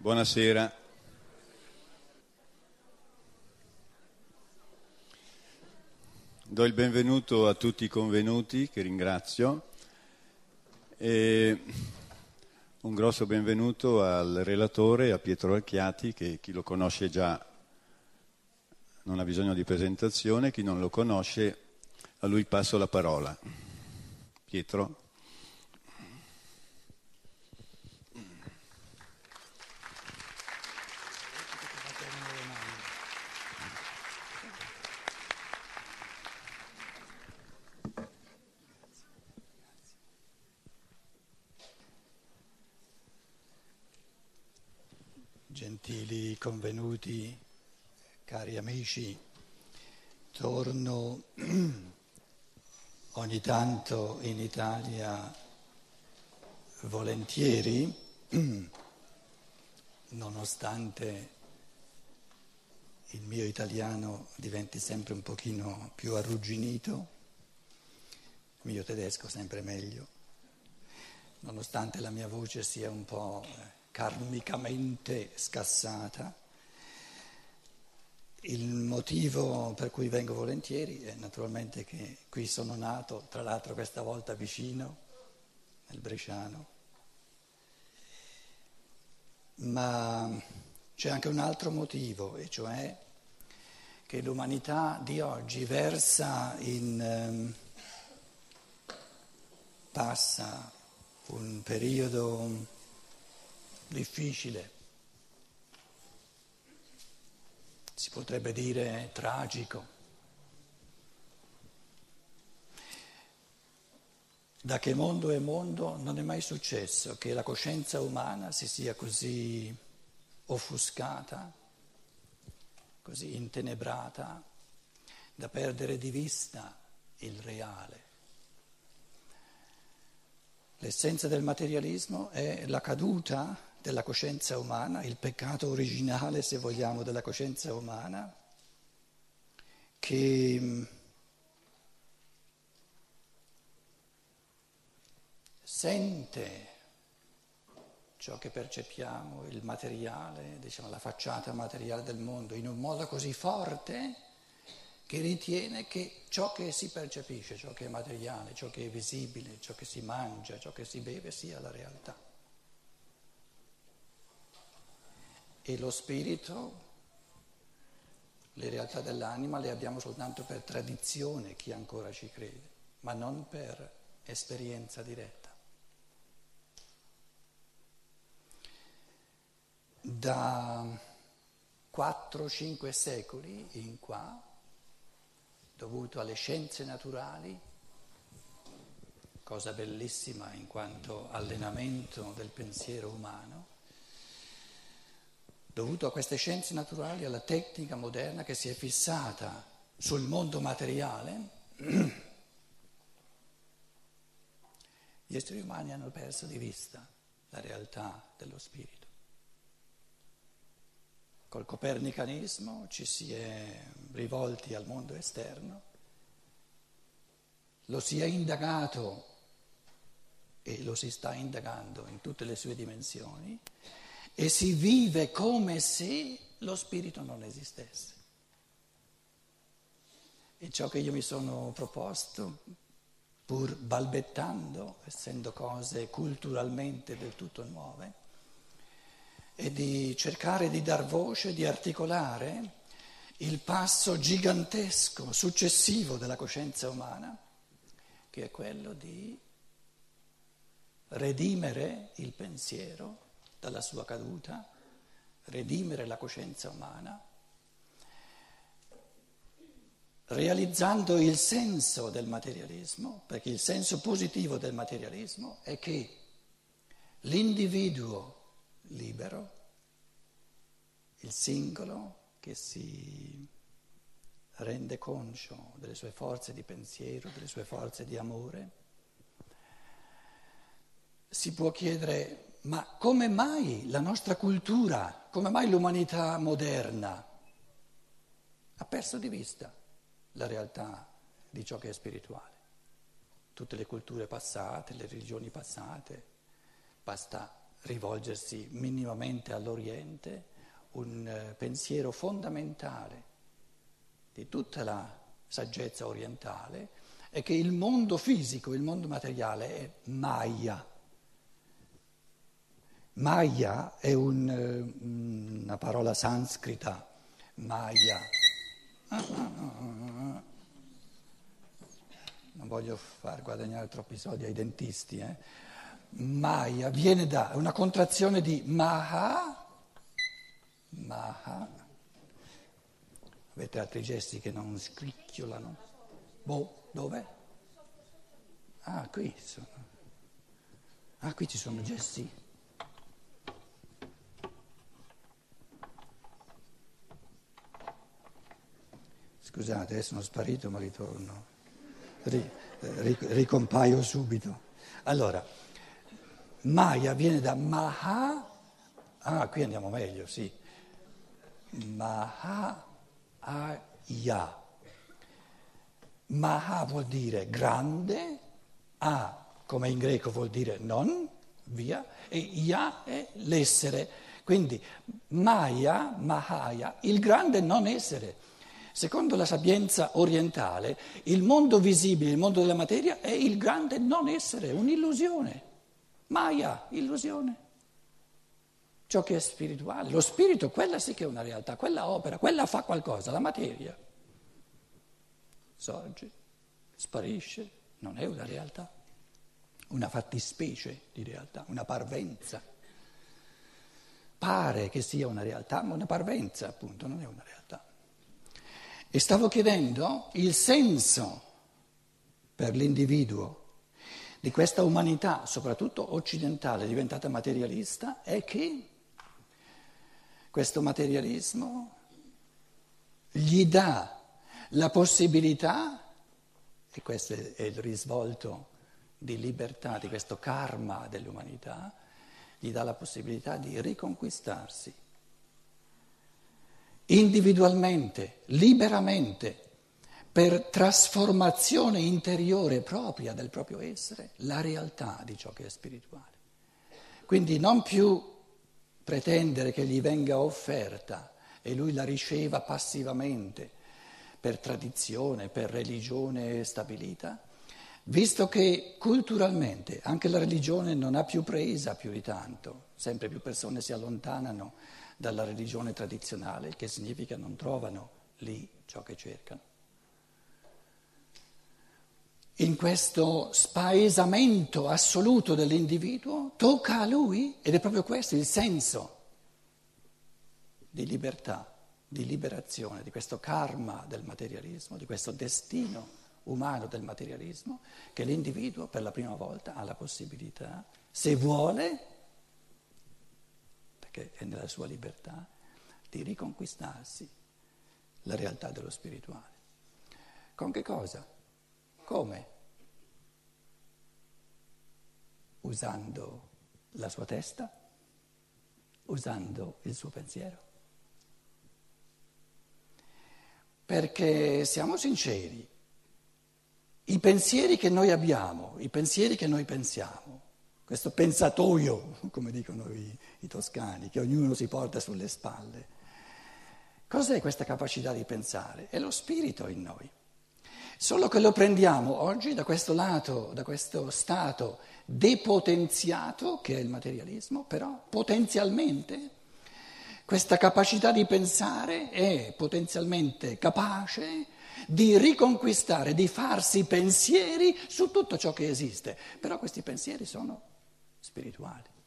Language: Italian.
Buonasera. Do il benvenuto a tutti i convenuti, che ringrazio, e un grosso benvenuto al relatore, a Pietro Alchiati, che chi lo conosce già non ha bisogno di presentazione, chi non lo conosce, a lui passo la parola. Pietro. Gentili convenuti, cari amici, torno ogni tanto in Italia volentieri, nonostante il mio italiano diventi sempre un pochino più arrugginito, il mio tedesco sempre meglio, nonostante la mia voce sia un po' karmicamente scassata. Il motivo per cui vengo volentieri è naturalmente che qui sono nato, tra l'altro questa volta vicino, nel Bresciano, ma c'è anche un altro motivo, e cioè che l'umanità di oggi versa in... passa un periodo difficile si potrebbe dire tragico. Da che mondo è mondo non è mai successo che la coscienza umana si sia così offuscata, così intenebrata, da perdere di vista il reale. L'essenza del materialismo è la caduta della coscienza umana, il peccato originale, se vogliamo, della coscienza umana, che mm, sente ciò che percepiamo, il materiale, diciamo la facciata materiale del mondo, in un modo così forte che ritiene che ciò che si percepisce, ciò che è materiale, ciò che è visibile, ciò che si mangia, ciò che si beve sia la realtà. E lo spirito, le realtà dell'anima le abbiamo soltanto per tradizione, chi ancora ci crede, ma non per esperienza diretta. Da 4-5 secoli in qua, dovuto alle scienze naturali, cosa bellissima in quanto allenamento del pensiero umano, dovuto a queste scienze naturali, alla tecnica moderna che si è fissata sul mondo materiale, gli esseri umani hanno perso di vista la realtà dello spirito. Col copernicanismo ci si è rivolti al mondo esterno, lo si è indagato e lo si sta indagando in tutte le sue dimensioni e si vive come se lo spirito non esistesse. E ciò che io mi sono proposto, pur balbettando, essendo cose culturalmente del tutto nuove, è di cercare di dar voce, di articolare il passo gigantesco, successivo della coscienza umana, che è quello di redimere il pensiero dalla sua caduta, redimere la coscienza umana, realizzando il senso del materialismo, perché il senso positivo del materialismo è che l'individuo libero, il singolo che si rende conscio delle sue forze di pensiero, delle sue forze di amore, si può chiedere ma come mai la nostra cultura, come mai l'umanità moderna ha perso di vista la realtà di ciò che è spirituale? Tutte le culture passate, le religioni passate, basta rivolgersi minimamente all'Oriente, un eh, pensiero fondamentale di tutta la saggezza orientale è che il mondo fisico, il mondo materiale è Maya. Maya è un, eh, una parola sanscrita, Maya. Non voglio far guadagnare troppi soldi ai dentisti. Eh. Maya viene da una contrazione di Maha, Maha. Avete altri gesti che non scricchiolano? Boh, dove? Ah, qui sono. Ah, qui ci sono gesti. Scusate, eh, sono sparito ma ritorno. ricompaio subito. Allora, Maya viene da Maha, ah qui andiamo meglio, sì, Maha Aya. Maha vuol dire grande, A come in greco vuol dire non, via, e Ya è l'essere. Quindi Maya, Mahaya, il grande non essere. Secondo la sapienza orientale, il mondo visibile, il mondo della materia è il grande non essere, un'illusione. Maya, illusione. Ciò che è spirituale, lo spirito, quella sì che è una realtà, quella opera, quella fa qualcosa, la materia. Sorge, sparisce, non è una realtà, una fattispecie di realtà, una parvenza. Pare che sia una realtà, ma una parvenza appunto, non è una realtà. E stavo chiedendo il senso per l'individuo di questa umanità, soprattutto occidentale, diventata materialista, è che questo materialismo gli dà la possibilità, e questo è il risvolto di libertà, di questo karma dell'umanità, gli dà la possibilità di riconquistarsi individualmente, liberamente per trasformazione interiore propria del proprio essere, la realtà di ciò che è spirituale. Quindi non più pretendere che gli venga offerta e lui la riceva passivamente per tradizione, per religione stabilita, visto che culturalmente anche la religione non ha più presa più di tanto, sempre più persone si allontanano dalla religione tradizionale, che significa non trovano lì ciò che cercano. In questo spaesamento assoluto dell'individuo, tocca a lui ed è proprio questo il senso di libertà, di liberazione, di questo karma del materialismo, di questo destino umano del materialismo, che l'individuo per la prima volta ha la possibilità, se vuole, perché è nella sua libertà, di riconquistarsi la realtà dello spirituale. Con che cosa? Come? Usando la sua testa, usando il suo pensiero. Perché siamo sinceri, i pensieri che noi abbiamo, i pensieri che noi pensiamo, questo pensatoio, come dicono i, i toscani, che ognuno si porta sulle spalle, cos'è questa capacità di pensare? È lo spirito in noi. Solo che lo prendiamo oggi da questo lato, da questo stato depotenziato che è il materialismo, però potenzialmente questa capacità di pensare è potenzialmente capace di riconquistare, di farsi pensieri su tutto ciò che esiste, però questi pensieri sono spirituali.